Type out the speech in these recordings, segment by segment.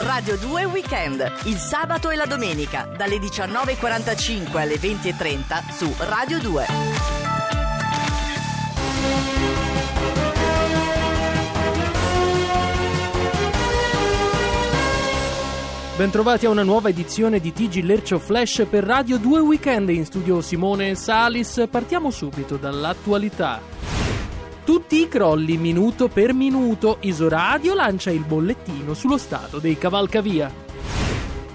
Radio 2 Weekend, il sabato e la domenica, dalle 19.45 alle 20.30 su Radio 2. Bentrovati a una nuova edizione di TG Lercio Flash per Radio 2 Weekend in studio Simone Salis. Partiamo subito dall'attualità. Tutti i crolli minuto per minuto. Isoradio lancia il bollettino sullo stato dei cavalcavia.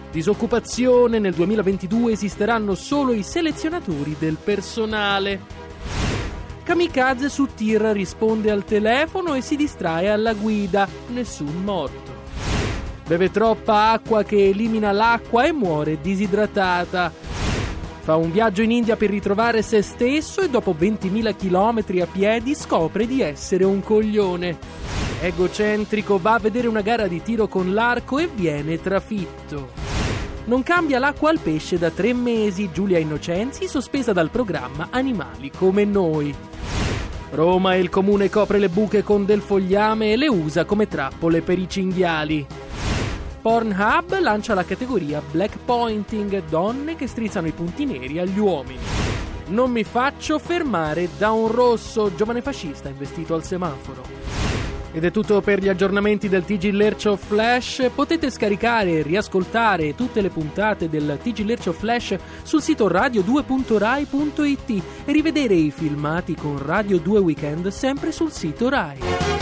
Disoccupazione nel 2022 esisteranno solo i selezionatori del personale. Kamikaze su tir risponde al telefono e si distrae alla guida. Nessun morto. Beve troppa acqua che elimina l'acqua e muore disidratata. Fa un viaggio in India per ritrovare se stesso e dopo 20.000 km a piedi scopre di essere un coglione. Egocentrico va a vedere una gara di tiro con l'arco e viene trafitto. Non cambia l'acqua al pesce da tre mesi, Giulia Innocenzi sospesa dal programma Animali come noi. Roma e il comune copre le buche con del fogliame e le usa come trappole per i cinghiali. Pornhub lancia la categoria Black Pointing, donne che strizzano i punti neri agli uomini. Non mi faccio fermare da un rosso, giovane fascista investito al semaforo. Ed è tutto per gli aggiornamenti del TG Lercio Flash. Potete scaricare e riascoltare tutte le puntate del TG Lercio Flash sul sito radio2.rai.it e rivedere i filmati con Radio 2 Weekend sempre sul sito Rai.